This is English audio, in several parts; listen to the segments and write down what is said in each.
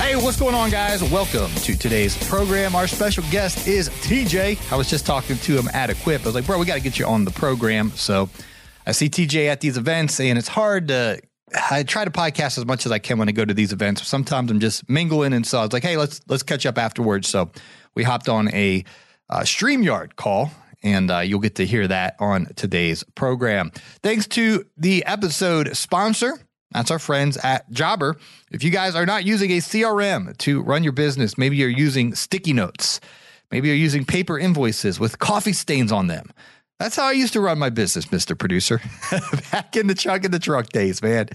Hey, what's going on, guys? Welcome to today's program. Our special guest is TJ. I was just talking to him at Equip. I was like, bro, we got to get you on the program. So I see TJ at these events, and it's hard to. I try to podcast as much as I can when I go to these events. Sometimes I'm just mingling, and so I was like, "Hey, let's let's catch up afterwards." So we hopped on a uh, Streamyard call, and uh, you'll get to hear that on today's program. Thanks to the episode sponsor, that's our friends at Jobber. If you guys are not using a CRM to run your business, maybe you're using sticky notes, maybe you're using paper invoices with coffee stains on them. That's how I used to run my business, Mr. Producer. Back in the truck in the truck days, man.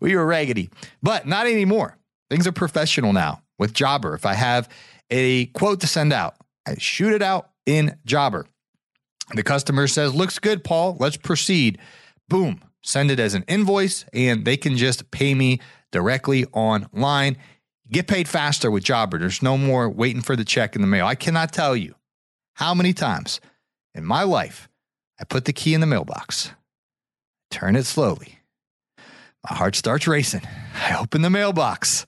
We were raggedy, but not anymore. Things are professional now with Jobber. If I have a quote to send out, I shoot it out in Jobber. The customer says, Looks good, Paul. Let's proceed. Boom send it as an invoice, and they can just pay me directly online. Get paid faster with Jobber. There's no more waiting for the check in the mail. I cannot tell you how many times in my life I put the key in the mailbox, turn it slowly. My heart starts racing. I open the mailbox.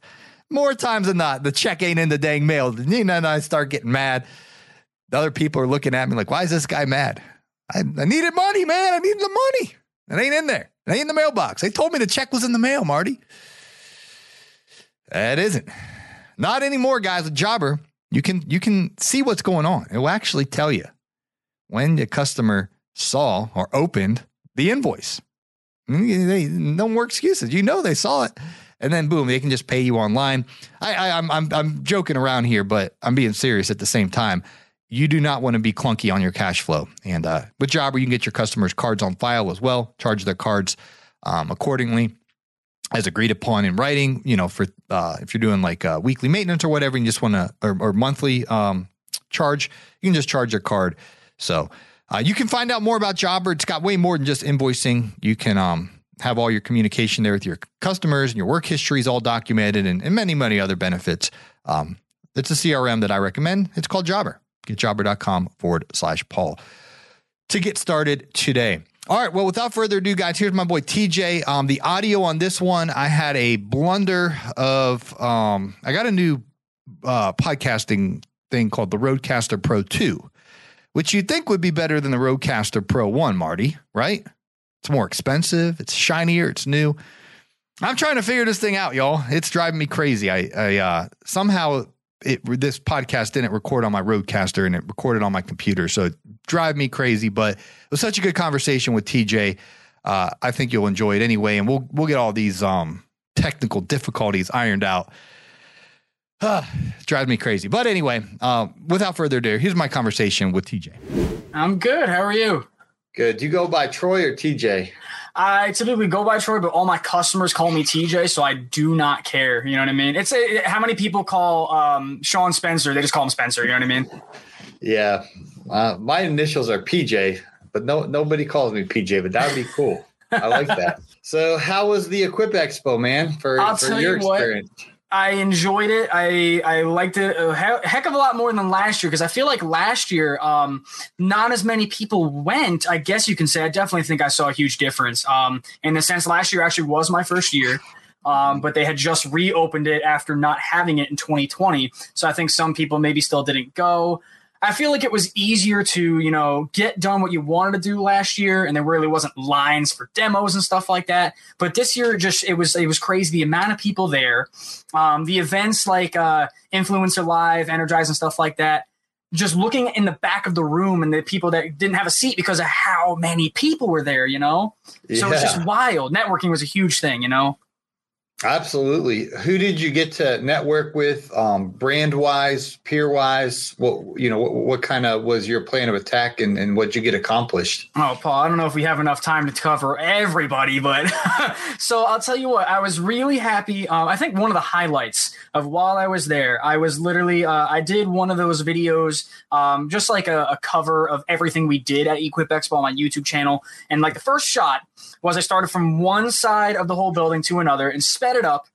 More times than not, the check ain't in the dang mail. Nina And I start getting mad. The other people are looking at me like, why is this guy mad? I, I needed money, man. I needed the money. It ain't in there. It ain't in the mailbox. They told me the check was in the mail, Marty. That isn't. Not anymore, guys. A jobber, you can you can see what's going on. It will actually tell you when the customer saw or opened the invoice. Mm, they, no more excuses. You know they saw it, and then boom, they can just pay you online. I, I I'm I'm I'm joking around here, but I'm being serious at the same time you do not want to be clunky on your cash flow. And uh, with Jobber, you can get your customers' cards on file as well, charge their cards um, accordingly as agreed upon in writing. You know, for uh, if you're doing like uh, weekly maintenance or whatever, and you just want to or, or, monthly um, charge, you can just charge your card. So uh, you can find out more about Jobber. It's got way more than just invoicing. You can um, have all your communication there with your customers and your work histories all documented, and, and many many other benefits. Um, it's a CRM that I recommend. It's called Jobber getjobber.com forward slash Paul to get started today. All right. Well, without further ado, guys, here's my boy TJ. Um, the audio on this one, I had a blunder of, um, I got a new uh, podcasting thing called the Rodecaster Pro 2, which you'd think would be better than the Rodecaster Pro 1, Marty, right? It's more expensive, it's shinier, it's new. I'm trying to figure this thing out, y'all. It's driving me crazy. I, I uh, somehow it this podcast didn't record on my Rodecaster and it recorded on my computer, so it drive me crazy. But it was such a good conversation with TJ. Uh, I think you'll enjoy it anyway, and we'll we'll get all these um, technical difficulties ironed out. Uh, drives me crazy. But anyway, uh, without further ado, here's my conversation with TJ. I'm good. How are you? Good. Do you go by Troy or TJ? I typically go by Troy, but all my customers call me TJ, so I do not care. You know what I mean? It's a, how many people call um, Sean Spencer? They just call him Spencer. You know what I mean? Yeah, uh, my initials are PJ, but no nobody calls me PJ. But that would be cool. I like that. So, how was the Equip Expo, man? For, I'll for your you experience. What, I enjoyed it. I I liked it a heck of a lot more than last year because I feel like last year, um, not as many people went. I guess you can say. I definitely think I saw a huge difference. Um, in the sense, last year actually was my first year. Um, but they had just reopened it after not having it in 2020. So I think some people maybe still didn't go. I feel like it was easier to, you know, get done what you wanted to do last year, and there really wasn't lines for demos and stuff like that. But this year, just it was it was crazy. The amount of people there, um, the events like uh, Influencer Live, Energize, and stuff like that. Just looking in the back of the room and the people that didn't have a seat because of how many people were there, you know. So it's just wild. Networking was a huge thing, you know. Absolutely. Who did you get to network with, um, brand wise, peer wise? What you know, what, what kind of was your plan of attack, and, and what you get accomplished? Oh, Paul, I don't know if we have enough time to cover everybody, but so I'll tell you what, I was really happy. Um, I think one of the highlights of while I was there, I was literally, uh, I did one of those videos, um, just like a, a cover of everything we did at Equip Expo on my YouTube channel, and like the first shot was I started from one side of the whole building to another and sped it up.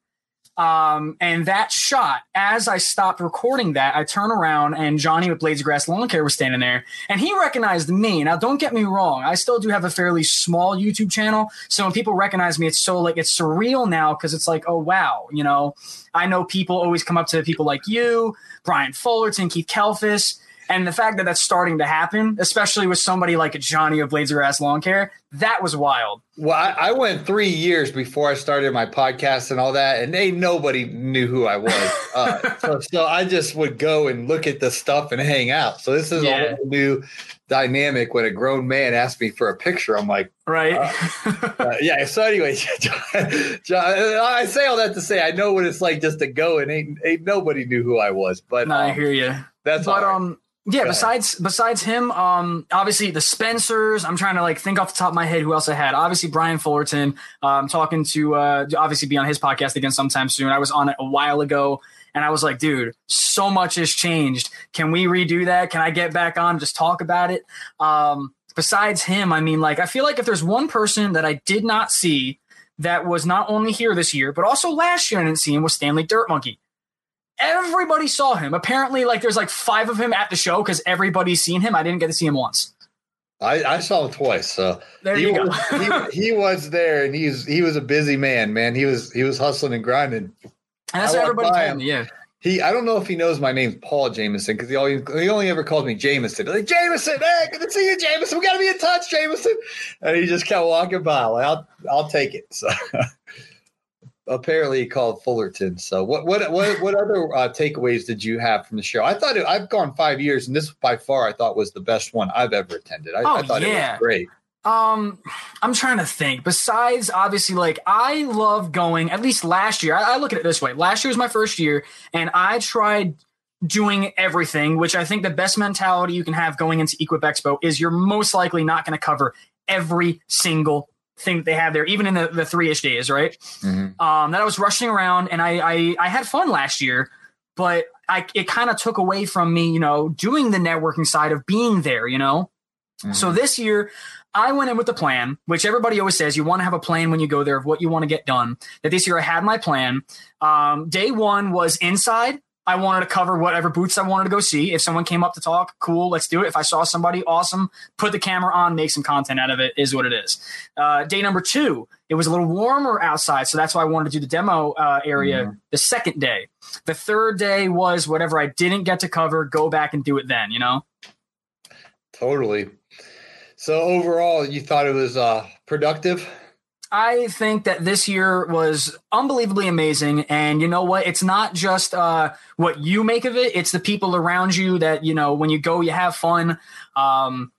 Um, and that shot, as I stopped recording that, I turn around and Johnny with Blades of Grass Lawn Care was standing there and he recognized me. Now, don't get me wrong. I still do have a fairly small YouTube channel. So when people recognize me, it's so like, it's surreal now because it's like, oh, wow. You know, I know people always come up to people like you, Brian Fullerton, Keith Kalfas and the fact that that's starting to happen, especially with somebody like Johnny of Blades Grass Lawn Care, that was wild. Well, I, I, went three years before I started my podcast and all that, and they nobody knew who I was. Uh, so, so, I just would go and look at the stuff and hang out. So this is yeah. a new dynamic when a grown man asks me for a picture. I'm like, right, uh, uh, yeah. So anyway, John, John, I say all that to say I know what it's like just to go and ain't, ain't nobody knew who I was. But no, um, I hear you. That's but right. um yeah, besides besides him, um, obviously the Spencers. I'm trying to like think off the top of my head who else I had. Obviously Brian Fullerton. I'm um, talking to uh, obviously be on his podcast again sometime soon. I was on it a while ago, and I was like, dude, so much has changed. Can we redo that? Can I get back on just talk about it? Um, besides him, I mean, like I feel like if there's one person that I did not see that was not only here this year but also last year I didn't see him was Stanley Dirt Monkey everybody saw him. Apparently, like there's like five of him at the show because everybody's seen him. I didn't get to see him once. I, I saw him twice. So there you was, go. he, he, was there, and he's he was a busy man. Man, he was he was hustling and grinding. And that's what everybody told me. Yeah. He, I don't know if he knows my name's Paul Jameson because he only he only ever calls me Jameson. Like Jameson, hey, good to see you, Jameson. We got to be in touch, Jameson. And he just kept walking by. Like I'll I'll take it. So apparently called Fullerton. So what what what what other uh, takeaways did you have from the show? I thought it, I've gone five years, and this by far I thought was the best one I've ever attended. I, oh, I thought yeah. it was great. Um, I'm trying to think. Besides, obviously, like I love going. At least last year, I, I look at it this way: last year was my first year, and I tried doing everything. Which I think the best mentality you can have going into Equip Expo is you're most likely not going to cover every single thing that they have there, even in the, the three ish days, right? Mm-hmm. Um, that I was rushing around and I, I, I had fun last year, but I, it kind of took away from me, you know, doing the networking side of being there, you know? Mm-hmm. So this year, I went in with the plan, which everybody always says you want to have a plan when you go there of what you want to get done. That this year I had my plan. Um, day one was inside. I wanted to cover whatever boots I wanted to go see. If someone came up to talk, cool, let's do it. If I saw somebody, awesome. Put the camera on, make some content out of it, is what it is. Uh, day number two, it was a little warmer outside, so that's why I wanted to do the demo uh, area mm-hmm. the second day. The third day was whatever I didn't get to cover, go back and do it then, you know? Totally. So overall, you thought it was uh, productive? I think that this year was unbelievably amazing. And you know what? It's not just uh, what you make of it, it's the people around you that, you know, when you go, you have fun. Um,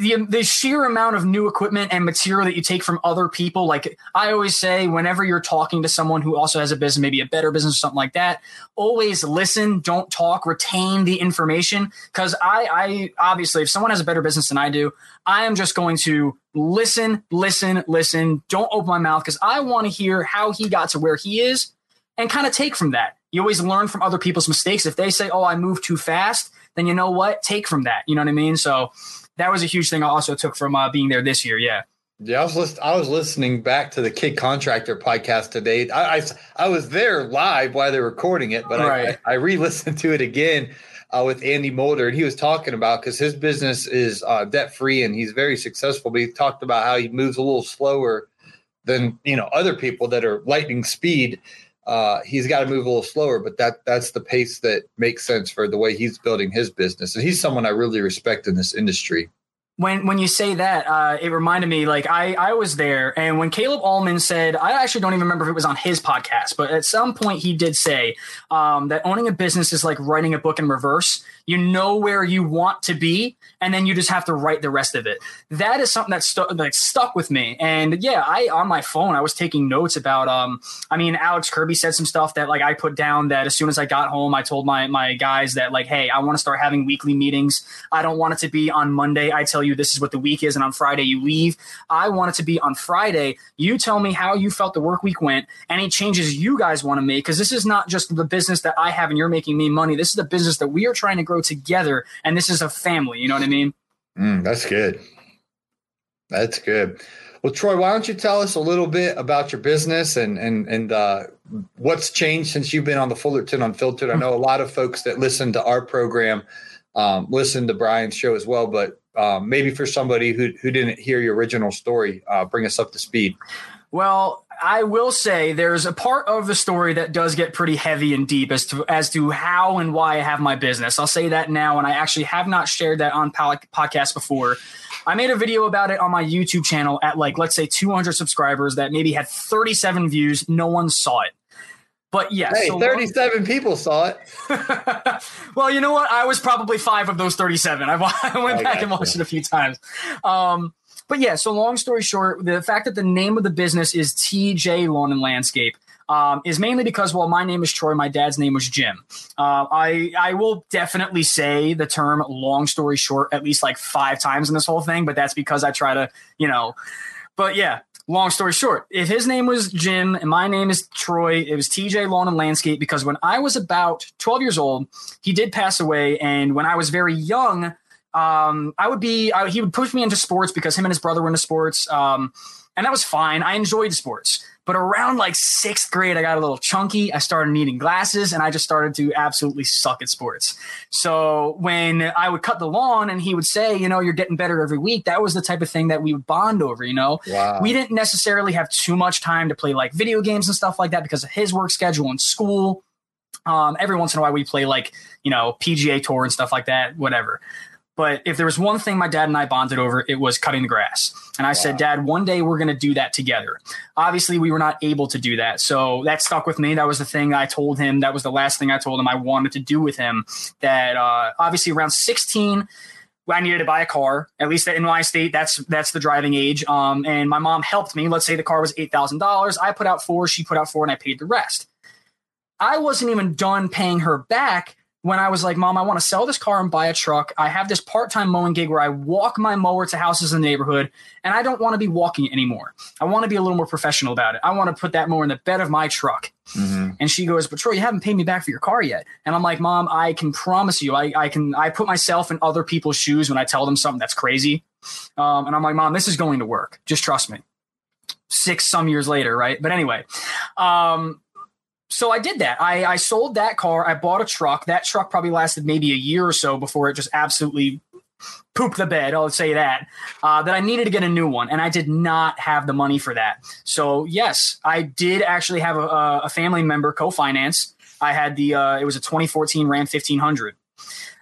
the, the sheer amount of new equipment and material that you take from other people like i always say whenever you're talking to someone who also has a business maybe a better business or something like that always listen don't talk retain the information. Because i i obviously if someone has a better business than i do i am just going to listen listen listen. Don't open my mouth because i want to hear how he got to where he is and kind of take from that. You always learn from other people's mistakes. If they say oh i moved too fast then you know what? Take from that. You know what i mean? So that was a huge thing I also took from uh, being there this year. Yeah. Yeah, I was list- I was listening back to the Kid Contractor podcast today. I, I, I was there live while they're recording it, but right. I, I, I re-listened to it again uh, with Andy Mulder, and he was talking about because his business is uh, debt free and he's very successful. But he talked about how he moves a little slower than you know other people that are lightning speed. Uh, he's got to move a little slower, but that that's the pace that makes sense for the way he's building his business. And he's someone I really respect in this industry when when you say that, uh, it reminded me like I I was there, and when Caleb Allman said, I actually don't even remember if it was on his podcast, but at some point he did say um, that owning a business is like writing a book in reverse. You know where you want to be, and then you just have to write the rest of it. That is something that stuck like stuck with me. And yeah, I on my phone I was taking notes about. Um, I mean, Alex Kirby said some stuff that like I put down that as soon as I got home, I told my my guys that like, hey, I want to start having weekly meetings. I don't want it to be on Monday. I tell you this is what the week is, and on Friday you leave. I want it to be on Friday. You tell me how you felt the work week went, any changes you guys want to make, because this is not just the business that I have and you're making me money. This is the business that we are trying to grow together, and this is a family. You know what I mean? Mm, that's good. That's good. Well, Troy, why don't you tell us a little bit about your business and and and uh, what's changed since you've been on the Fullerton Unfiltered? I know a lot of folks that listen to our program um, listen to Brian's show as well, but um, maybe for somebody who who didn't hear your original story, uh, bring us up to speed. Well, I will say there's a part of the story that does get pretty heavy and deep as to as to how and why I have my business. I'll say that now, and I actually have not shared that on podcast before. I made a video about it on my YouTube channel at like let's say 200 subscribers that maybe had 37 views. No one saw it. But yes, hey, so 37 long- people saw it. well, you know what? I was probably five of those 37. I, I went I back and watched you. it a few times. Um, but yeah, so long story short, the fact that the name of the business is TJ Lawn and Landscape um, is mainly because, well, my name is Troy, my dad's name was Jim. Uh, I I will definitely say the term long story short at least like five times in this whole thing, but that's because I try to, you know. But yeah, long story short, if his name was Jim and my name is Troy, it was TJ Lawn and Landscape because when I was about 12 years old, he did pass away. And when I was very young, um, I would be, I, he would push me into sports because him and his brother were into sports. Um, and that was fine. I enjoyed sports. But around like sixth grade, I got a little chunky. I started needing glasses and I just started to absolutely suck at sports. So when I would cut the lawn and he would say, you know, you're getting better every week, that was the type of thing that we would bond over, you know? Wow. We didn't necessarily have too much time to play like video games and stuff like that because of his work schedule and school. Um, every once in a while, we play like, you know, PGA Tour and stuff like that, whatever. But if there was one thing my dad and I bonded over, it was cutting the grass. And I wow. said, Dad, one day we're going to do that together. Obviously, we were not able to do that. So that stuck with me. That was the thing I told him. That was the last thing I told him I wanted to do with him. That uh, obviously around 16, I needed to buy a car. At least in my state, that's that's the driving age. Um, and my mom helped me. Let's say the car was eight thousand dollars. I put out four. She put out four, and I paid the rest. I wasn't even done paying her back when I was like, Mom, I want to sell this car and buy a truck. I have this part time mowing gig where I walk my mower to houses in the neighborhood, and I don't want to be walking anymore. I want to be a little more professional about it. I want to put that mower in the bed of my truck. Mm-hmm. And she goes, But Troy, you haven't paid me back for your car yet. And I'm like, Mom, I can promise you, I, I can, I put myself in other people's shoes when I tell them something that's crazy. Um, and I'm like, Mom, this is going to work. Just trust me. Six some years later, right? But anyway, um, so I did that. I, I sold that car. I bought a truck. That truck probably lasted maybe a year or so before it just absolutely pooped the bed. I'll say that. Uh, that I needed to get a new one, and I did not have the money for that. So yes, I did actually have a, a family member co-finance. I had the uh, it was a 2014 Ram 1500.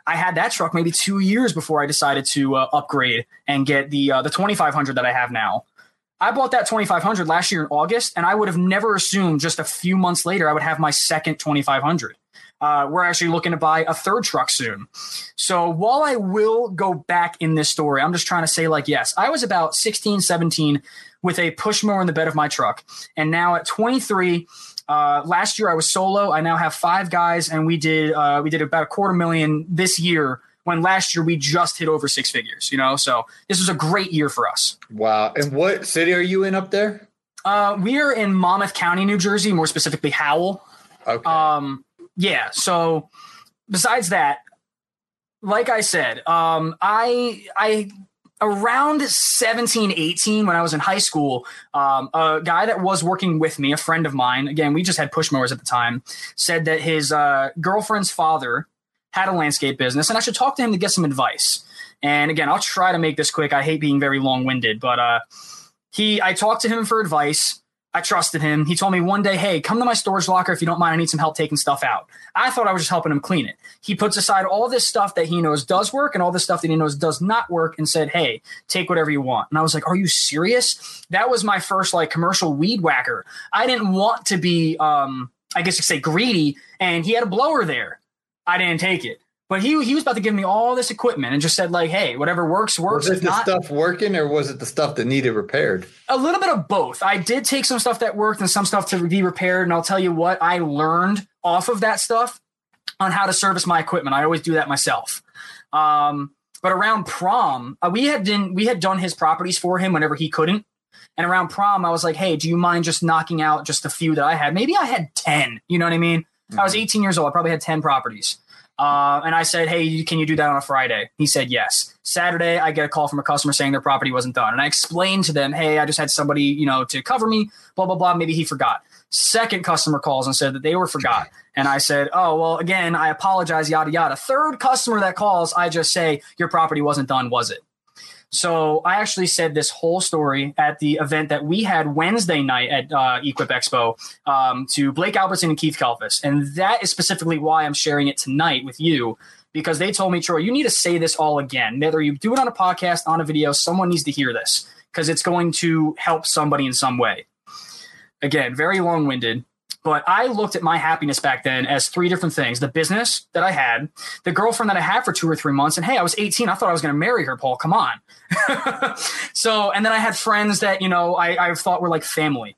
I had that truck maybe two years before I decided to uh, upgrade and get the uh, the 2500 that I have now. I bought that 2500 last year in August, and I would have never assumed just a few months later I would have my second 2500. Uh, we're actually looking to buy a third truck soon. So while I will go back in this story, I'm just trying to say, like, yes, I was about 16, 17 with a push mower in the bed of my truck. And now at 23, uh, last year I was solo. I now have five guys, and we did uh, we did about a quarter million this year when last year we just hit over six figures, you know? So this was a great year for us. Wow. And what city are you in up there? Uh, we are in Monmouth County, New Jersey, more specifically Howell. Okay. Um, yeah. So besides that, like I said, um, I, I, around 17 18 when i was in high school um, a guy that was working with me a friend of mine again we just had push mowers at the time said that his uh, girlfriend's father had a landscape business, and I should talk to him to get some advice. And again, I'll try to make this quick. I hate being very long winded, but uh, he, I talked to him for advice. I trusted him. He told me one day, hey, come to my storage locker if you don't mind. I need some help taking stuff out. I thought I was just helping him clean it. He puts aside all this stuff that he knows does work and all this stuff that he knows does not work and said, hey, take whatever you want. And I was like, are you serious? That was my first like commercial weed whacker. I didn't want to be, um, I guess you say greedy, and he had a blower there. I didn't take it. But he he was about to give me all this equipment and just said like, "Hey, whatever works works." Was it the not, stuff working, or was it the stuff that needed repaired? A little bit of both. I did take some stuff that worked and some stuff to be repaired, and I'll tell you what I learned off of that stuff on how to service my equipment. I always do that myself. Um, but around prom, uh, we had done we had done his properties for him whenever he couldn't. And around prom, I was like, "Hey, do you mind just knocking out just a few that I had? Maybe I had ten. You know what I mean? Mm-hmm. I was mm-hmm. 18 years old. I probably had ten properties." Uh, and I said, Hey, can you do that on a Friday? He said, Yes. Saturday, I get a call from a customer saying their property wasn't done. And I explained to them, Hey, I just had somebody, you know, to cover me, blah, blah, blah. Maybe he forgot. Second customer calls and said that they were forgot. And I said, Oh, well, again, I apologize, yada, yada. Third customer that calls, I just say, Your property wasn't done, was it? So I actually said this whole story at the event that we had Wednesday night at uh, Equip Expo um, to Blake Albertson and Keith Kalfas. And that is specifically why I'm sharing it tonight with you because they told me, Troy, you need to say this all again. Whether you do it on a podcast, on a video, someone needs to hear this because it's going to help somebody in some way. Again, very long winded. But I looked at my happiness back then as three different things the business that I had, the girlfriend that I had for two or three months. And hey, I was 18. I thought I was going to marry her, Paul. Come on. so, and then I had friends that, you know, I, I thought were like family.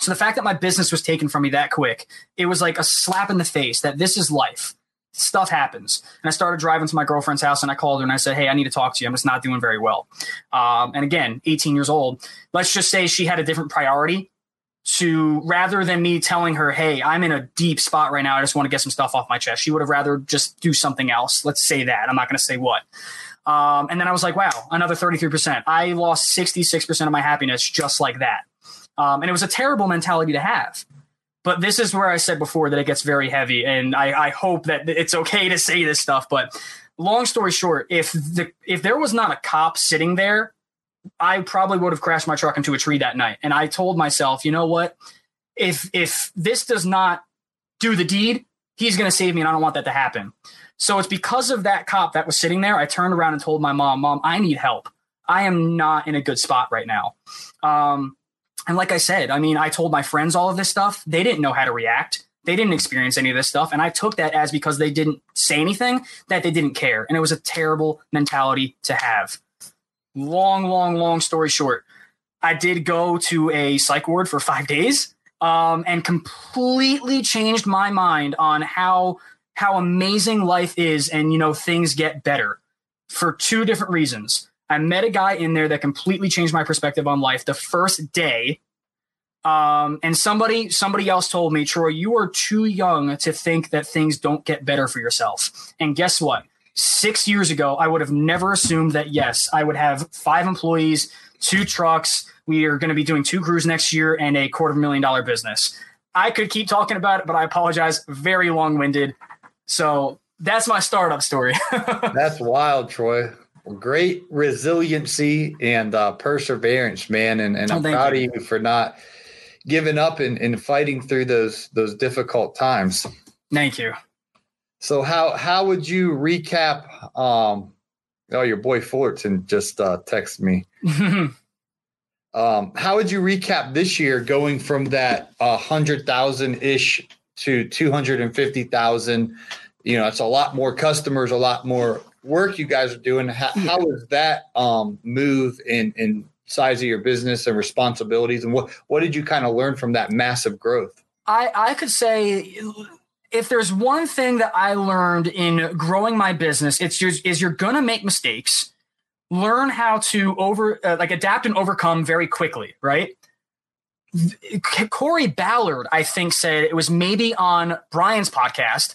So the fact that my business was taken from me that quick, it was like a slap in the face that this is life. Stuff happens. And I started driving to my girlfriend's house and I called her and I said, Hey, I need to talk to you. I'm just not doing very well. Um, and again, 18 years old. Let's just say she had a different priority to rather than me telling her, "Hey, I'm in a deep spot right now. I just want to get some stuff off my chest." She would have rather just do something else. Let's say that. I'm not going to say what. Um, and then I was like, "Wow, another 33%. I lost 66% of my happiness just like that." Um, and it was a terrible mentality to have. But this is where I said before that it gets very heavy, and I, I hope that it's okay to say this stuff. But long story short, if the if there was not a cop sitting there I probably would have crashed my truck into a tree that night. And I told myself, you know what? If if this does not do the deed, he's going to save me, and I don't want that to happen. So it's because of that cop that was sitting there. I turned around and told my mom, "Mom, I need help. I am not in a good spot right now." Um, and like I said, I mean, I told my friends all of this stuff. They didn't know how to react. They didn't experience any of this stuff, and I took that as because they didn't say anything that they didn't care, and it was a terrible mentality to have long, long, long story short, I did go to a psych ward for five days um, and completely changed my mind on how how amazing life is and you know things get better for two different reasons. I met a guy in there that completely changed my perspective on life the first day. Um, and somebody somebody else told me, Troy, you are too young to think that things don't get better for yourself. And guess what? Six years ago, I would have never assumed that, yes, I would have five employees, two trucks. We are going to be doing two crews next year and a quarter of a million dollar business. I could keep talking about it, but I apologize. Very long winded. So that's my startup story. that's wild, Troy. Great resiliency and uh, perseverance, man. And, and oh, I'm proud you. of you for not giving up and, and fighting through those those difficult times. Thank you. So how how would you recap? Um, oh, your boy Fullerton just uh, texted me. um, how would you recap this year, going from that uh, hundred thousand ish to two hundred and fifty thousand? You know, it's a lot more customers, a lot more work you guys are doing. How, how was that um, move in in size of your business and responsibilities, and what what did you kind of learn from that massive growth? I I could say if there's one thing that I learned in growing my business, it's just is you're gonna make mistakes. Learn how to over uh, like adapt and overcome very quickly, right? Corey Ballard, I think, said it was maybe on Brian's podcast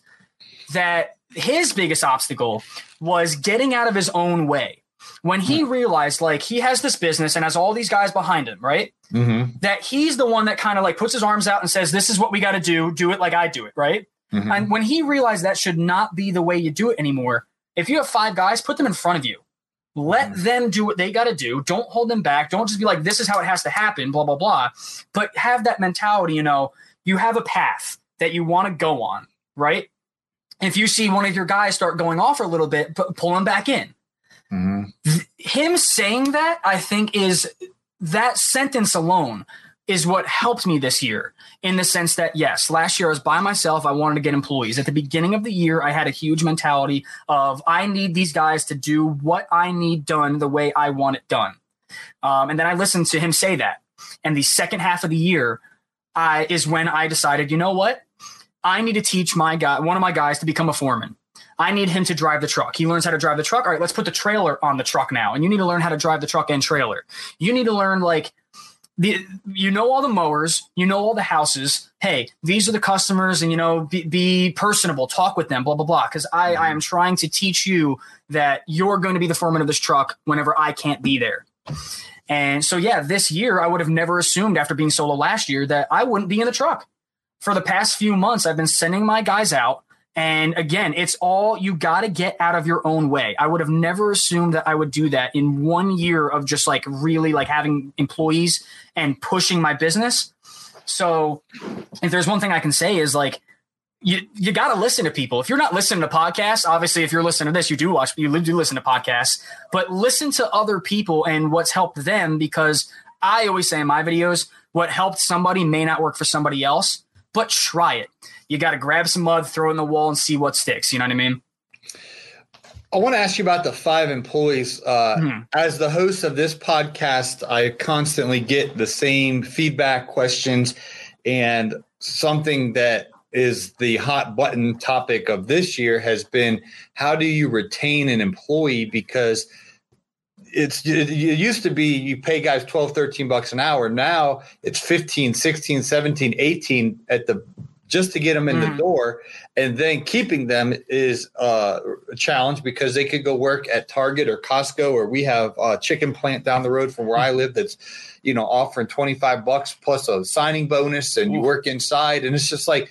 that his biggest obstacle was getting out of his own way. When he hmm. realized, like, he has this business and has all these guys behind him, right? Mm-hmm. That he's the one that kind of like puts his arms out and says, This is what we got to do. Do it like I do it, right? Mm-hmm. And when he realized that should not be the way you do it anymore, if you have five guys, put them in front of you. Let mm-hmm. them do what they got to do. Don't hold them back. Don't just be like, this is how it has to happen, blah, blah, blah. But have that mentality, you know, you have a path that you want to go on, right? If you see one of your guys start going off a little bit, pull him back in. Mm-hmm. Him saying that, I think, is that sentence alone is what helped me this year in the sense that yes last year i was by myself i wanted to get employees at the beginning of the year i had a huge mentality of i need these guys to do what i need done the way i want it done um, and then i listened to him say that and the second half of the year I, is when i decided you know what i need to teach my guy one of my guys to become a foreman I need him to drive the truck. He learns how to drive the truck. All right, let's put the trailer on the truck now. And you need to learn how to drive the truck and trailer. You need to learn like the, you know all the mowers, you know all the houses. Hey, these are the customers, and you know, be, be personable, talk with them, blah blah blah. Because I, I mm-hmm. am trying to teach you that you're going to be the foreman of this truck whenever I can't be there. And so, yeah, this year I would have never assumed after being solo last year that I wouldn't be in the truck. For the past few months, I've been sending my guys out and again, it's all you got to get out of your own way. I would have never assumed that I would do that in one year of just like really like having employees and pushing my business. So, if there's one thing I can say is like, you you got to listen to people. If you're not listening to podcasts, obviously, if you're listening to this, you do watch, you do listen to podcasts, but listen to other people and what's helped them because I always say in my videos, what helped somebody may not work for somebody else, but try it you got to grab some mud, throw in the wall, and see what sticks. You know what I mean? I want to ask you about the five employees. Uh, mm-hmm. As the host of this podcast, I constantly get the same feedback questions, and something that is the hot button topic of this year has been how do you retain an employee because it's it used to be you pay guys 12 13 bucks an hour now it's 15 16 17 18 at the just to get them in mm. the door. And then keeping them is uh, a challenge because they could go work at Target or Costco, or we have a chicken plant down the road from where I live that's, you know, offering 25 bucks plus a signing bonus and Ooh. you work inside. And it's just like,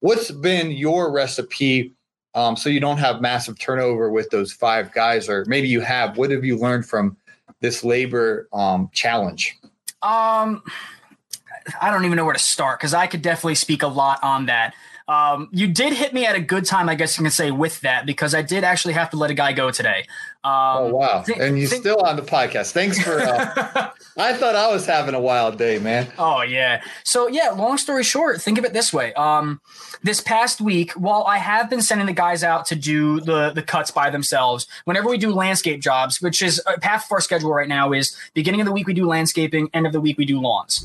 what's been your recipe um, so you don't have massive turnover with those five guys? Or maybe you have. What have you learned from this labor um, challenge? Um, I don't even know where to start because I could definitely speak a lot on that. Um, you did hit me at a good time, I guess you can say, with that because I did actually have to let a guy go today. Um, oh wow! Th- and you're th- still on the podcast. Thanks for. Uh, I thought I was having a wild day, man. Oh yeah. So yeah. Long story short, think of it this way. Um, this past week, while I have been sending the guys out to do the the cuts by themselves, whenever we do landscape jobs, which is uh, half of our schedule right now, is beginning of the week we do landscaping, end of the week we do lawns.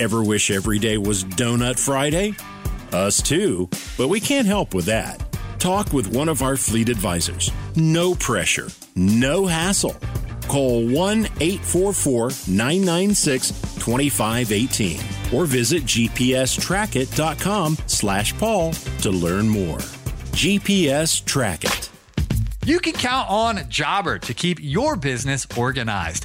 Ever wish every day was Donut Friday? Us too, but we can't help with that. Talk with one of our fleet advisors. No pressure, no hassle. Call 1 844 996 2518 or visit gpstrackit.com slash Paul to learn more. GPS Track It. You can count on Jobber to keep your business organized.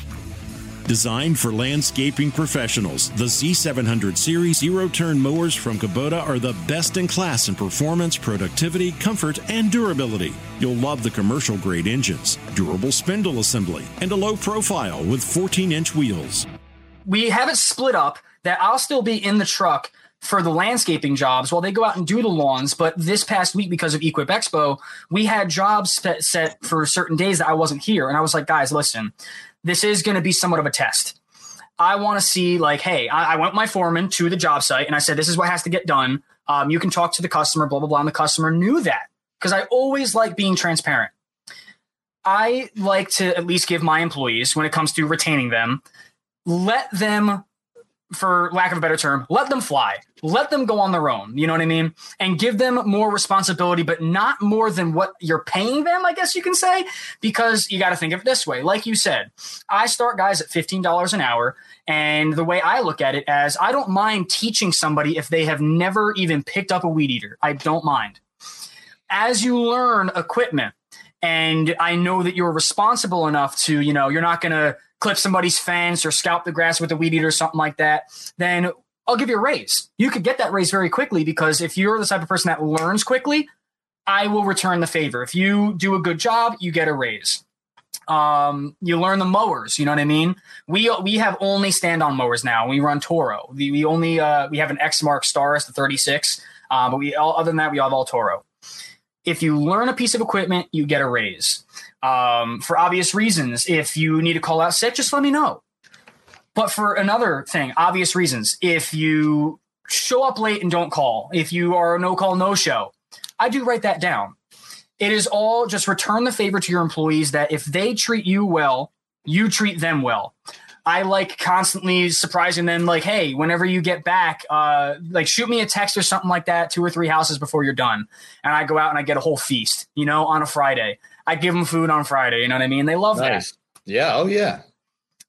Designed for landscaping professionals, the Z700 Series zero turn mowers from Kubota are the best in class in performance, productivity, comfort, and durability. You'll love the commercial grade engines, durable spindle assembly, and a low profile with 14 inch wheels. We have it split up that I'll still be in the truck for the landscaping jobs while they go out and do the lawns. But this past week, because of Equip Expo, we had jobs set for certain days that I wasn't here. And I was like, guys, listen, this is going to be somewhat of a test. I want to see like, hey, I, I went my foreman to the job site and I said, this is what has to get done. Um, you can talk to the customer, blah blah blah. And the customer knew that because I always like being transparent. I like to at least give my employees, when it comes to retaining them, let them for lack of a better term, let them fly. Let them go on their own. You know what I mean? And give them more responsibility, but not more than what you're paying them, I guess you can say. Because you got to think of it this way. Like you said, I start guys at $15 an hour. And the way I look at it as I don't mind teaching somebody if they have never even picked up a weed eater. I don't mind. As you learn equipment, and I know that you're responsible enough to, you know, you're not going to clip somebody's fence or scalp the grass with a weed eater or something like that, then I'll give you a raise. You could get that raise very quickly because if you're the type of person that learns quickly, I will return the favor. If you do a good job, you get a raise. Um, you learn the mowers. You know what I mean? We we have only stand on mowers now. We run Toro. We, we only uh, we have an Exmark Staris, the 36. Uh, but we all, other than that, we all have all Toro. If you learn a piece of equipment, you get a raise um, for obvious reasons. If you need to call out sick, just let me know. But for another thing, obvious reasons, if you show up late and don't call, if you are a no call, no show, I do write that down. It is all just return the favor to your employees that if they treat you well, you treat them well. I like constantly surprising them, like, hey, whenever you get back, uh, like shoot me a text or something like that, two or three houses before you're done. And I go out and I get a whole feast, you know, on a Friday. I give them food on Friday. You know what I mean? They love nice. that. Yeah. Oh, yeah.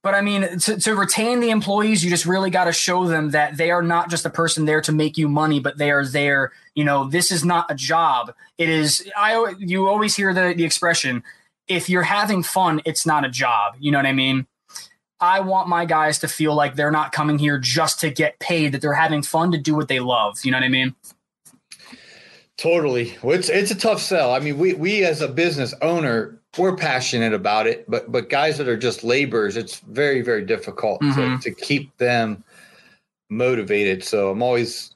But I mean, to, to retain the employees, you just really got to show them that they are not just a person there to make you money, but they are there. You know, this is not a job. It is. I. You always hear the the expression, "If you're having fun, it's not a job." You know what I mean? I want my guys to feel like they're not coming here just to get paid; that they're having fun to do what they love. You know what I mean? Totally. Well, it's it's a tough sell. I mean, we we as a business owner, we're passionate about it, but but guys that are just laborers, it's very very difficult mm-hmm. to, to keep them motivated. So I'm always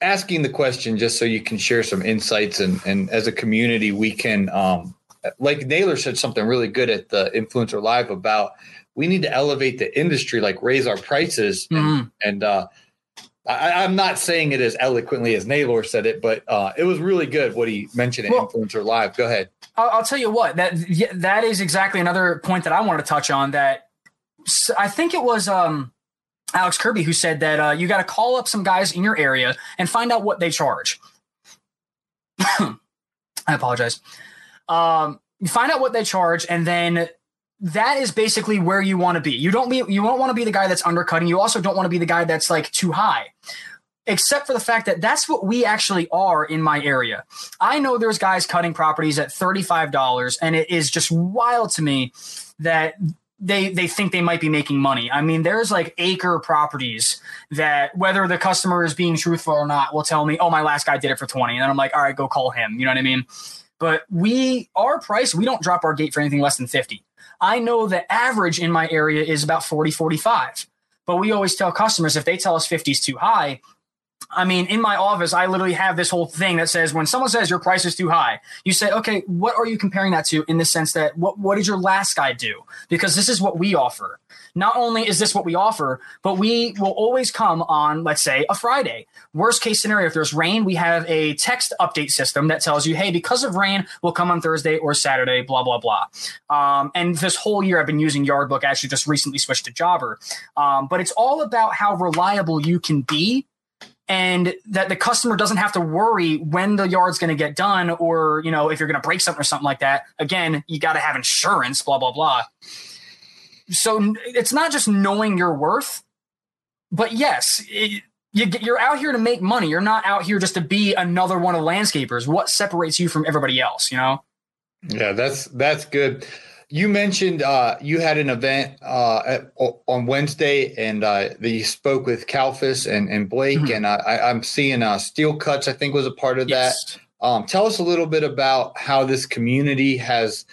asking the question just so you can share some insights and and as a community we can um like Naylor said something really good at the influencer live about we need to elevate the industry like raise our prices mm-hmm. and, and uh I, am not saying it as eloquently as Naylor said it, but uh, it was really good what he mentioned at well, Influencer Live. Go ahead. I'll, I'll, tell you what that that is exactly another point that I wanted to touch on. That I think it was um, Alex Kirby who said that uh, you got to call up some guys in your area and find out what they charge. I apologize. Um, you find out what they charge, and then that is basically where you want to be. You don't be you don't want to be the guy that's undercutting. You also don't want to be the guy that's like too high. Except for the fact that that's what we actually are in my area. I know there's guys cutting properties at $35 and it is just wild to me that they they think they might be making money. I mean, there's like acre properties that whether the customer is being truthful or not will tell me, "Oh, my last guy did it for 20." And then I'm like, "All right, go call him." You know what I mean? But we our price, we don't drop our gate for anything less than 50. I know the average in my area is about 40, 45. But we always tell customers if they tell us 50 is too high, I mean, in my office, I literally have this whole thing that says when someone says your price is too high, you say, okay, what are you comparing that to in the sense that what, what did your last guy do? Because this is what we offer. Not only is this what we offer, but we will always come on, let's say, a Friday. Worst case scenario, if there's rain, we have a text update system that tells you, hey, because of rain, we'll come on Thursday or Saturday, blah, blah, blah. Um, and this whole year, I've been using Yardbook, I actually just recently switched to Jobber. Um, but it's all about how reliable you can be and that the customer doesn't have to worry when the yard's going to get done or you know if you're going to break something or something like that again you got to have insurance blah blah blah so it's not just knowing your worth but yes it, you, are out here to make money you're not out here just to be another one of landscapers what separates you from everybody else you know yeah that's that's good you mentioned uh, you had an event uh, at, on Wednesday, and uh, you spoke with Kalfas and, and Blake, mm-hmm. and I, am seeing uh, Steel Cuts. I think was a part of yes. that. Um, tell us a little bit about how this community has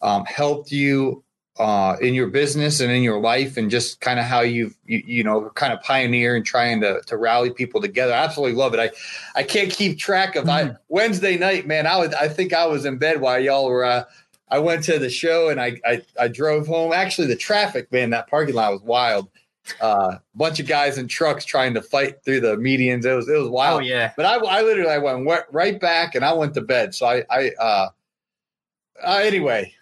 um, helped you uh, in your business and in your life, and just kind of how you've you, you know kind of pioneer and trying to to rally people together. I absolutely love it. I I can't keep track of mm-hmm. I Wednesday night, man. I was I think I was in bed while y'all were uh, I went to the show and I, I, I drove home. Actually, the traffic, man, that parking lot was wild. a uh, bunch of guys in trucks trying to fight through the medians. It was it was wild. Oh yeah. But I, I literally I went right back and I went to bed. So I I uh, uh anyway,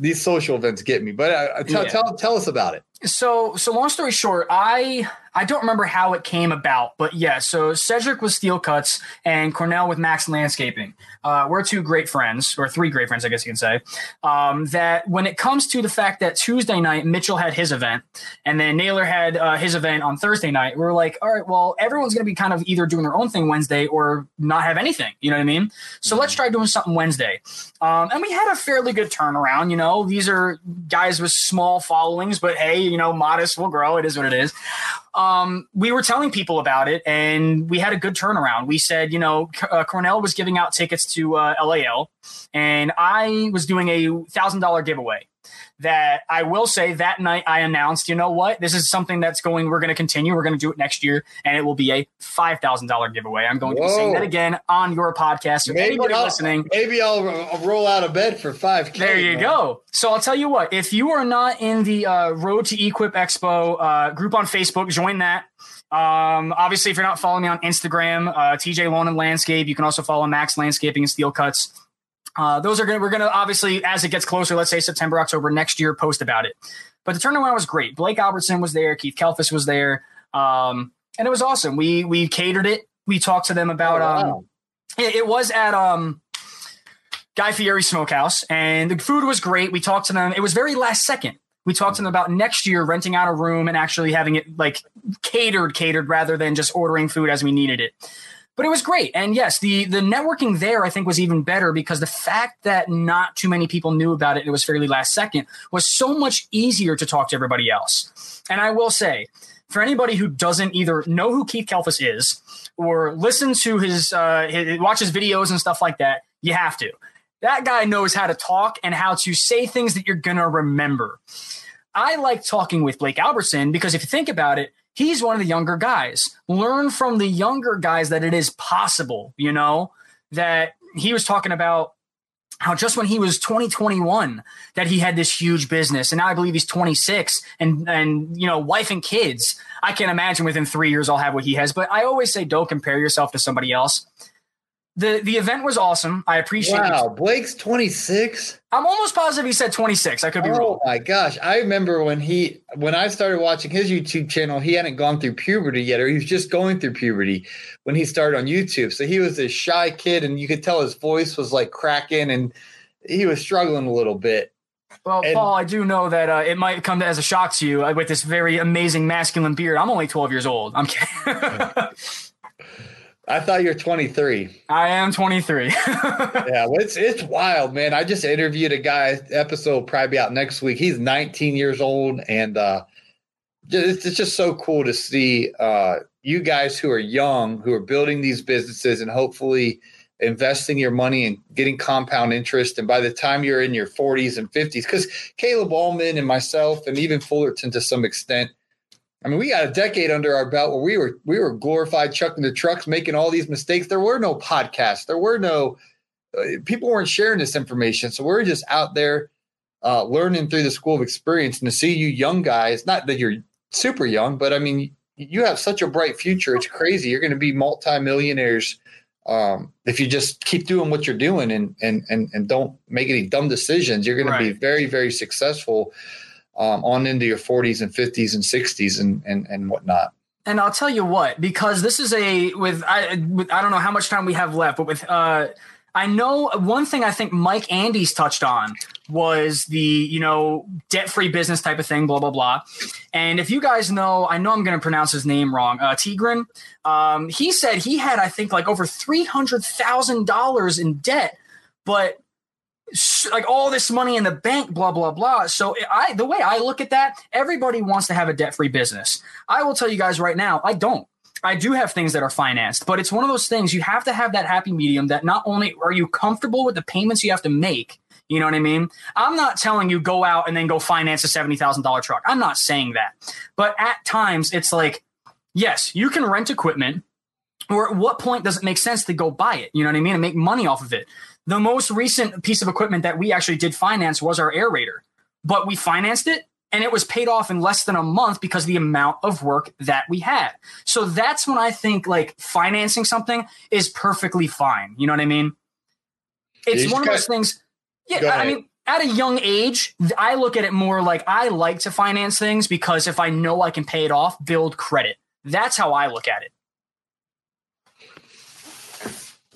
these social events get me. But uh, tell, yeah. tell tell us about it. So so long story short, I I don't remember how it came about, but yeah. So Cedric with Steel Cuts and Cornell with Max Landscaping. Uh, we're two great friends, or three great friends, I guess you can say. Um, that when it comes to the fact that Tuesday night Mitchell had his event, and then Naylor had uh, his event on Thursday night, we are like, all right, well, everyone's going to be kind of either doing their own thing Wednesday or not have anything. You know what I mean? So mm-hmm. let's try doing something Wednesday. Um, and we had a fairly good turnaround. You know, these are guys with small followings, but hey, you know, modest will grow. It is what it is um, we were telling people about it and we had a good turnaround. We said, you know, uh, Cornell was giving out tickets to uh, LAL and I was doing a thousand dollar giveaway that I will say that night I announced, you know what, this is something that's going, we're going to continue. We're going to do it next year, and it will be a five thousand dollar giveaway. I'm going Whoa. to be saying that again on your podcast. So maybe anybody I'll, listening, maybe I'll, I'll, roll out of bed for five. There you man. go. So I'll tell you what, if you are not in the uh, Road to Equip Expo uh, group on Facebook, join that. Um, obviously, if you're not following me on Instagram, uh, TJ Lawn and Landscape, you can also follow Max Landscaping and Steel Cuts. Uh, those are going to, we're going to obviously, as it gets closer, let's say September, October next year, post about it. But the turnaround was great. Blake Albertson was there. Keith Kalfas was there. Um, and it was awesome. We, we catered it. We talked to them about, oh, wow. um, it, it, was at, um, Guy Fieri Smokehouse and the food was great. We talked to them. It was very last second. We talked to them about next year renting out a room and actually having it like catered, catered rather than just ordering food as we needed it but it was great. And yes, the the networking there I think was even better because the fact that not too many people knew about it, it was fairly last second, was so much easier to talk to everybody else. And I will say, for anybody who doesn't either know who Keith Kalfas is or listen to his, uh, his watch his videos and stuff like that, you have to. That guy knows how to talk and how to say things that you're gonna remember. I like talking with Blake Albertson because if you think about it, he's one of the younger guys. Learn from the younger guys that it is possible, you know, that he was talking about how just when he was 2021 that he had this huge business and now I believe he's 26 and and you know wife and kids I can't imagine within 3 years I'll have what he has but I always say don't compare yourself to somebody else the the event was awesome. I appreciate. Wow, it. Blake's twenty six. I'm almost positive he said twenty six. I could be oh wrong. Oh my gosh, I remember when he when I started watching his YouTube channel, he hadn't gone through puberty yet, or he was just going through puberty when he started on YouTube. So he was this shy kid, and you could tell his voice was like cracking, and he was struggling a little bit. Well, and, Paul, I do know that uh, it might come as a shock to you uh, with this very amazing masculine beard. I'm only 12 years old. I'm kidding. I thought you're 23. I am 23. yeah, it's it's wild, man. I just interviewed a guy. Episode probably be out next week. He's 19 years old, and uh, it's, it's just so cool to see uh, you guys who are young, who are building these businesses, and hopefully investing your money and getting compound interest. And by the time you're in your 40s and 50s, because Caleb Allman and myself, and even Fullerton to some extent I mean, we got a decade under our belt where we were we were glorified chucking the trucks, making all these mistakes. There were no podcasts. There were no uh, people weren't sharing this information. So we're just out there uh, learning through the school of experience. And to see you young guys, not that you're super young, but I mean, you have such a bright future. It's crazy. You're going to be multimillionaires um, if you just keep doing what you're doing and and and and don't make any dumb decisions. You're going right. to be very very successful um, on into your 40s and 50s and 60s and and and whatnot. And I'll tell you what, because this is a with I with, I don't know how much time we have left, but with uh, I know one thing I think Mike Andes touched on was the you know debt free business type of thing, blah blah blah. And if you guys know, I know I'm going to pronounce his name wrong. Uh, Tigran, um, he said he had I think like over three hundred thousand dollars in debt, but like all this money in the bank, blah blah blah. So I, the way I look at that, everybody wants to have a debt-free business. I will tell you guys right now, I don't. I do have things that are financed, but it's one of those things you have to have that happy medium that not only are you comfortable with the payments you have to make, you know what I mean? I'm not telling you go out and then go finance a $70,000 truck. I'm not saying that. But at times it's like, yes, you can rent equipment, or at what point does it make sense to go buy it? You know what I mean? And make money off of it. The most recent piece of equipment that we actually did finance was our aerator, but we financed it and it was paid off in less than a month because the amount of work that we had. So that's when I think like financing something is perfectly fine. You know what I mean? It's one of those things. Yeah, I mean, at a young age, I look at it more like I like to finance things because if I know I can pay it off, build credit. That's how I look at it.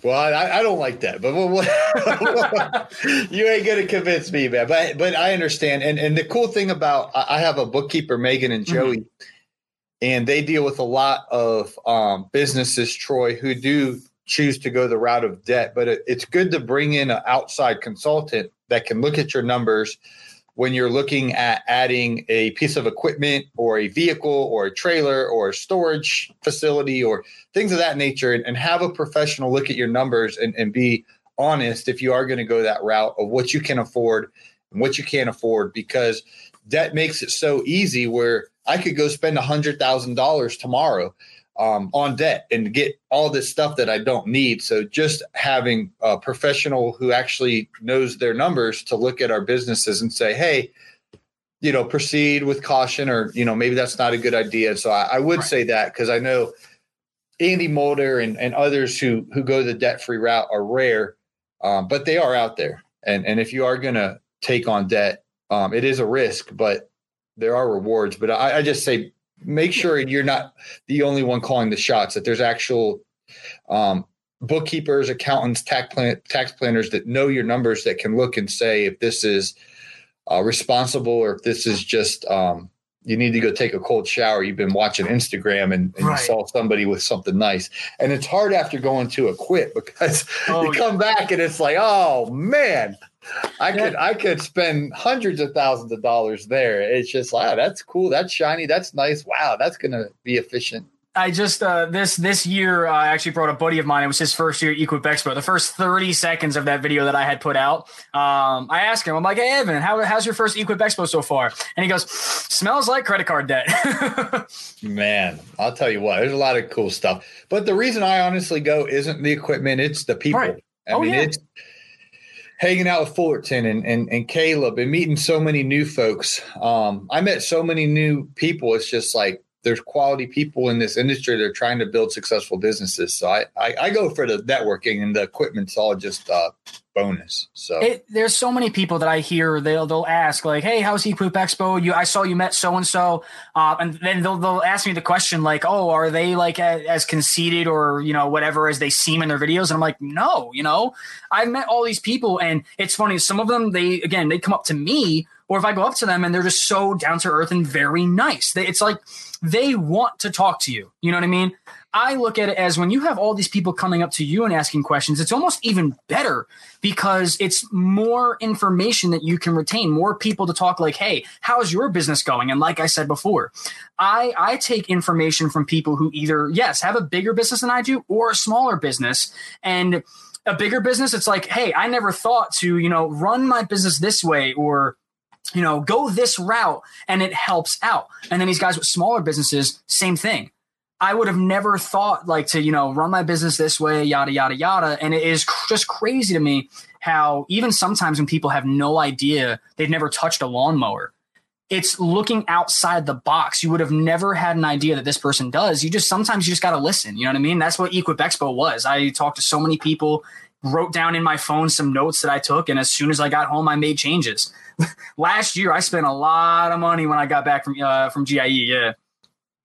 Well, I, I don't like that, but you ain't gonna convince me, man. But but I understand, and and the cool thing about I have a bookkeeper, Megan and. Joey, mm-hmm. and they deal with a lot of um, businesses, Troy, who do choose to go the route of debt. But it, it's good to bring in an outside consultant that can look at your numbers when you're looking at adding a piece of equipment or a vehicle or a trailer or a storage facility or things of that nature and, and have a professional look at your numbers and, and be honest if you are going to go that route of what you can afford and what you can't afford because debt makes it so easy where I could go spend a hundred thousand dollars tomorrow um, on debt and get all this stuff that I don't need. So just having a professional who actually knows their numbers to look at our businesses and say, hey, you know, proceed with caution, or you know, maybe that's not a good idea. So I, I would right. say that because I know Andy Mulder and, and others who who go the debt free route are rare, um, but they are out there. And and if you are going to take on debt, um, it is a risk, but there are rewards. But I, I just say make sure you're not the only one calling the shots. That there's actual um, bookkeepers, accountants, tax plan, tax planners that know your numbers that can look and say if this is uh, responsible or if this is just um, you need to go take a cold shower. You've been watching Instagram and, and right. you saw somebody with something nice, and it's hard after going to Equip because oh, you come yeah. back and it's like, oh man, I could I could spend hundreds of thousands of dollars there. It's just wow, that's cool, that's shiny, that's nice. Wow, that's gonna be efficient. I just uh, this this year uh, I actually brought a buddy of mine. It was his first year at Equip Expo. The first thirty seconds of that video that I had put out, um, I asked him, I'm like, "Hey Evan, how, how's your first Equip Expo so far?" And he goes, "Smells like credit card debt." Man, I'll tell you what, there's a lot of cool stuff. But the reason I honestly go isn't the equipment; it's the people. Right. I oh, mean, yeah. it's hanging out with Fullerton and, and, and Caleb and meeting so many new folks. Um, I met so many new people. It's just like there's quality people in this industry that are trying to build successful businesses. So I, I, I go for the networking and the equipment's all just uh, bonus. So it, there's so many people that I hear they'll they'll ask like, "Hey, how's Equip Expo? You I saw you met so and so," and then they'll they'll ask me the question like, "Oh, are they like as, as conceited or you know whatever as they seem in their videos?" And I'm like, "No, you know, I've met all these people, and it's funny. Some of them they again they come up to me." Or if I go up to them and they're just so down to earth and very nice, they, it's like they want to talk to you. You know what I mean? I look at it as when you have all these people coming up to you and asking questions, it's almost even better because it's more information that you can retain, more people to talk like, hey, how's your business going? And like I said before, I, I take information from people who either, yes, have a bigger business than I do or a smaller business. And a bigger business, it's like, hey, I never thought to, you know, run my business this way or you know, go this route and it helps out. And then these guys with smaller businesses, same thing. I would have never thought like to, you know, run my business this way, yada, yada, yada. And it is just crazy to me how even sometimes when people have no idea, they've never touched a lawnmower, it's looking outside the box. You would have never had an idea that this person does. You just sometimes you just got to listen. You know what I mean? That's what Equip Expo was. I talked to so many people, wrote down in my phone some notes that I took. And as soon as I got home, I made changes. Last year, I spent a lot of money when I got back from, uh, from GIE. Yeah.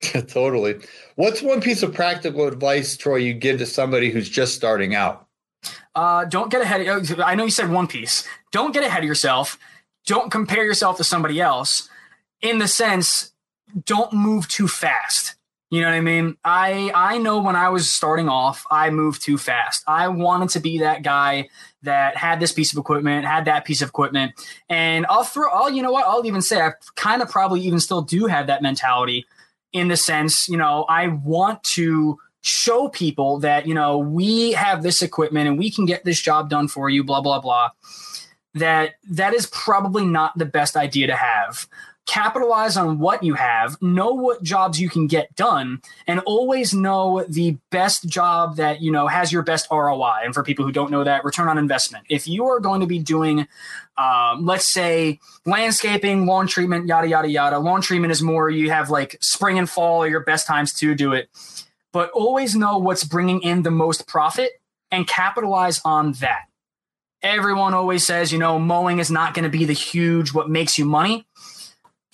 totally. What's one piece of practical advice, Troy, you give to somebody who's just starting out? Uh, don't get ahead. Of, I know you said one piece. Don't get ahead of yourself. Don't compare yourself to somebody else. In the sense, don't move too fast. You know what I mean? I I know when I was starting off, I moved too fast. I wanted to be that guy that had this piece of equipment, had that piece of equipment, and I'll throw. I'll you know what? I'll even say I kind of probably even still do have that mentality in the sense, you know, I want to show people that, you know, we have this equipment and we can get this job done for you, blah, blah, blah. That that is probably not the best idea to have. Capitalize on what you have, know what jobs you can get done, and always know the best job that you know has your best ROI. And for people who don't know that, return on investment. If you are going to be doing, um, let's say, landscaping, lawn treatment, yada yada yada. Lawn treatment is more you have like spring and fall are your best times to do it, but always know what's bringing in the most profit and capitalize on that. Everyone always says, you know, mowing is not going to be the huge what makes you money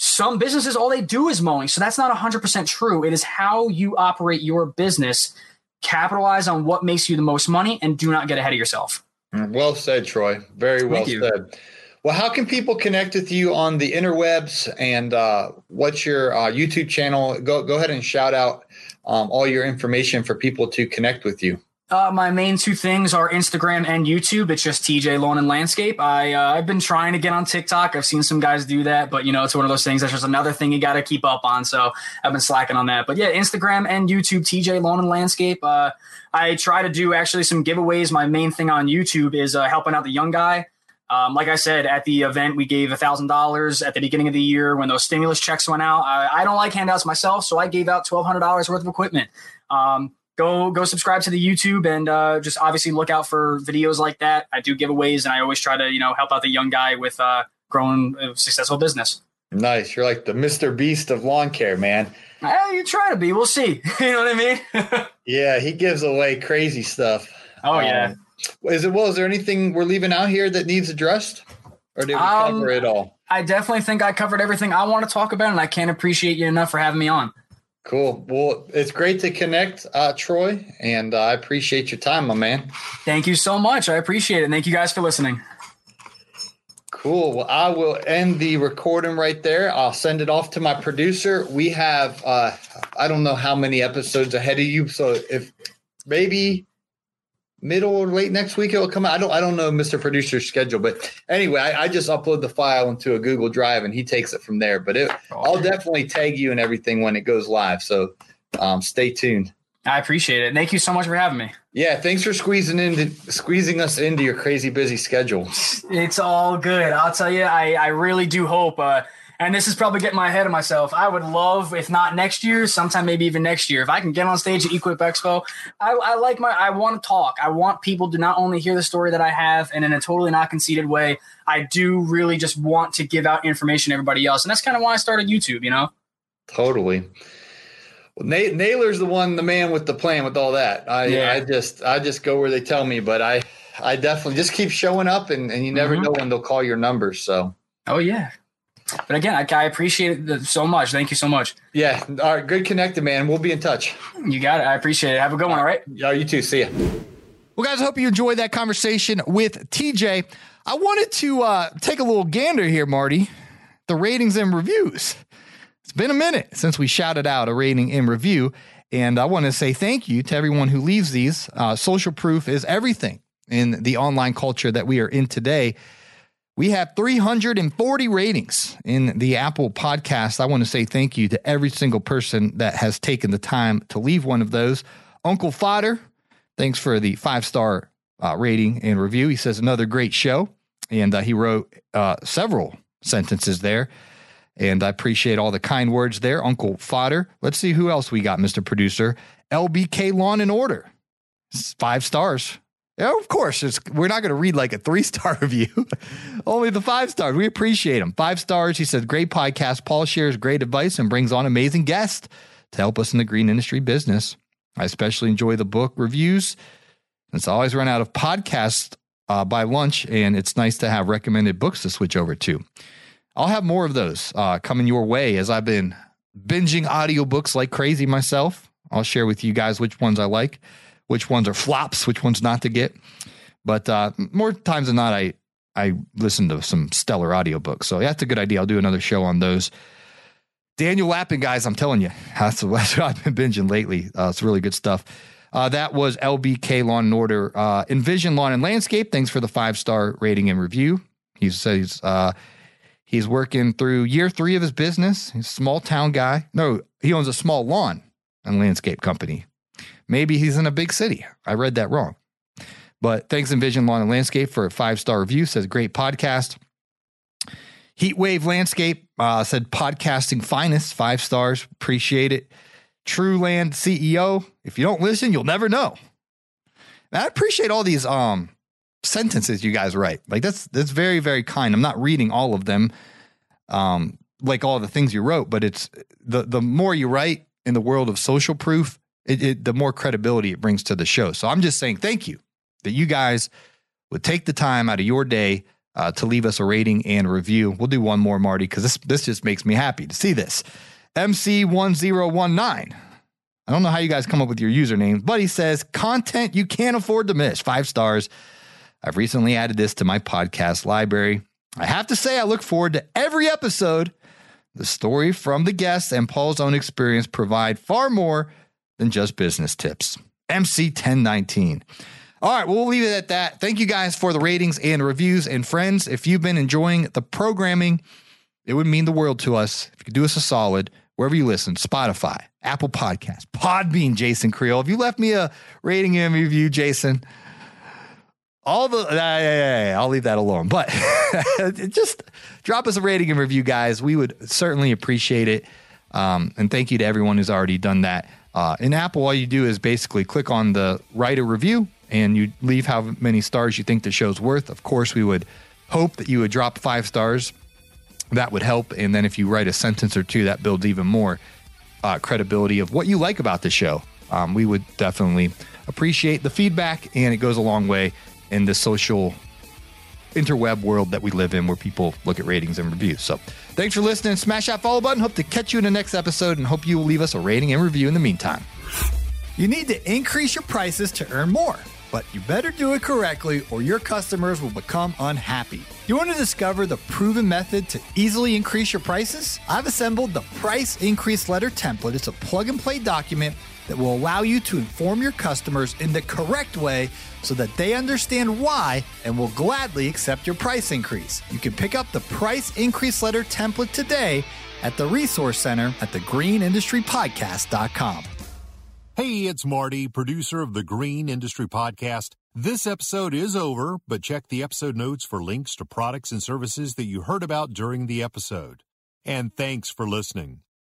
some businesses all they do is mowing. So that's not 100% true. It is how you operate your business. Capitalize on what makes you the most money and do not get ahead of yourself. Mm, well said troy. Very well said. Well how can people connect with you on the interwebs and uh, what's your uh, youtube channel? Go, go ahead and shout out um, all your information for people to connect with you uh, my main two things are Instagram and YouTube. It's just TJ Lawn and Landscape. I uh, I've been trying to get on TikTok. I've seen some guys do that, but you know it's one of those things. That's just another thing you got to keep up on. So I've been slacking on that. But yeah, Instagram and YouTube, TJ Lawn and Landscape. Uh, I try to do actually some giveaways. My main thing on YouTube is uh, helping out the young guy. Um, like I said, at the event, we gave thousand dollars at the beginning of the year when those stimulus checks went out. I, I don't like handouts myself, so I gave out twelve hundred dollars worth of equipment. Um, go go subscribe to the YouTube and uh, just obviously look out for videos like that. I do giveaways and I always try to you know help out the young guy with uh, growing a successful business. Nice, you're like the Mr. Beast of lawn care, man. Eh, you try to be. We'll see. you know what I mean? yeah, he gives away crazy stuff. Oh um, yeah. Is it well? Is there anything we're leaving out here that needs addressed, or did we um, cover it all? I definitely think I covered everything I want to talk about, and I can't appreciate you enough for having me on. Cool. Well, it's great to connect, uh, Troy, and uh, I appreciate your time, my man. Thank you so much. I appreciate it. Thank you guys for listening. Cool. Well, I will end the recording right there. I'll send it off to my producer. We have, uh, I don't know how many episodes ahead of you. So if maybe middle or late next week it'll come out. I don't I don't know Mr. Producer's schedule, but anyway, I, I, just upload the file into a Google Drive and he takes it from there. But it, oh, I'll definitely tag you and everything when it goes live. So um, stay tuned. I appreciate it. Thank you so much for having me. Yeah, thanks for squeezing into squeezing us into your crazy busy schedule. It's all good. I'll tell you, I, I really do hope uh, and this is probably getting my head of myself. I would love, if not next year, sometime maybe even next year, if I can get on stage at Equip Expo. I, I like my, I want to talk. I want people to not only hear the story that I have, and in a totally not conceited way. I do really just want to give out information to everybody else, and that's kind of why I started YouTube. You know. Totally. Well, Naylor's the one, the man with the plan with all that. I, yeah. I just, I just go where they tell me, but I, I definitely just keep showing up, and, and you never mm-hmm. know when they'll call your numbers. So. Oh yeah, but again, I, I appreciate it so much. Thank you so much. Yeah. All right. Good connected, man. We'll be in touch. You got it. I appreciate it. Have a good one. All right. Yeah. You too. See ya. Well, guys, I hope you enjoyed that conversation with TJ. I wanted to uh, take a little gander here, Marty. The ratings and reviews. It's been a minute since we shouted out a rating and review. And I want to say thank you to everyone who leaves these. Uh, social proof is everything in the online culture that we are in today. We have 340 ratings in the Apple podcast. I want to say thank you to every single person that has taken the time to leave one of those. Uncle Fodder, thanks for the five star uh, rating and review. He says, another great show. And uh, he wrote uh, several sentences there. And I appreciate all the kind words there, Uncle Fodder. Let's see who else we got, Mr. Producer. LBK Lawn and Order, five stars yeah, of course, we're not going to read like a three star review, only the five stars. We appreciate them. Five stars. He said, Great podcast. Paul shares great advice and brings on amazing guests to help us in the green industry business. I especially enjoy the book reviews. It's always run out of podcasts uh, by lunch, and it's nice to have recommended books to switch over to. I'll have more of those uh, coming your way as I've been binging audiobooks like crazy myself. I'll share with you guys which ones I like which ones are flops, which ones not to get. But uh, more times than not, I I listen to some stellar audiobooks. So that's a good idea. I'll do another show on those. Daniel Lapin, guys, I'm telling you, that's, what I've been binging lately. Uh, it's really good stuff. Uh, that was LBK Lawn and Order. Uh, Envision Lawn and Landscape. Thanks for the five star rating and review. He says uh, he's working through year three of his business. He's a small town guy. No, he owns a small lawn and landscape company. Maybe he's in a big city. I read that wrong. But thanks Envision Lawn and Landscape for a five star review. Says great podcast. Heatwave Landscape uh, said podcasting finest, five stars. Appreciate it. True Land CEO, if you don't listen, you'll never know. And I appreciate all these um sentences you guys write. Like that's that's very very kind. I'm not reading all of them, um, like all the things you wrote, but it's the the more you write in the world of social proof, it, it, the more credibility it brings to the show. So I'm just saying thank you that you guys would take the time out of your day uh, to leave us a rating and review. We'll do one more, Marty, because this this just makes me happy to see this. MC1019. I don't know how you guys come up with your usernames, but he says content you can't afford to miss. Five stars. I've recently added this to my podcast library. I have to say, I look forward to every episode. The story from the guests and Paul's own experience provide far more than just business tips. MC 1019. All right, well, leave it at that. Thank you guys for the ratings and reviews. And friends, if you've been enjoying the programming, it would mean the world to us if you could do us a solid wherever you listen Spotify, Apple Podcasts, Podbean, Jason Creel. If you left me a rating and review, Jason, all the, uh, yeah, yeah, I'll leave that alone. But just drop us a rating and review, guys. We would certainly appreciate it. Um, and thank you to everyone who's already done that. Uh, in Apple, all you do is basically click on the write a review and you leave how many stars you think the show's worth. Of course, we would hope that you would drop five stars. That would help. And then if you write a sentence or two, that builds even more uh, credibility of what you like about the show. Um, we would definitely appreciate the feedback, and it goes a long way in the social interweb world that we live in where people look at ratings and reviews. So thanks for listening. Smash that follow button. Hope to catch you in the next episode and hope you will leave us a rating and review in the meantime. You need to increase your prices to earn more but you better do it correctly or your customers will become unhappy. You want to discover the proven method to easily increase your prices? I've assembled the Price Increase Letter template. It's a plug and play document that will allow you to inform your customers in the correct way so that they understand why and will gladly accept your price increase. You can pick up the Price Increase Letter template today at the Resource Center at thegreenindustrypodcast.com. Hey, it's Marty, producer of the Green Industry Podcast. This episode is over, but check the episode notes for links to products and services that you heard about during the episode. And thanks for listening.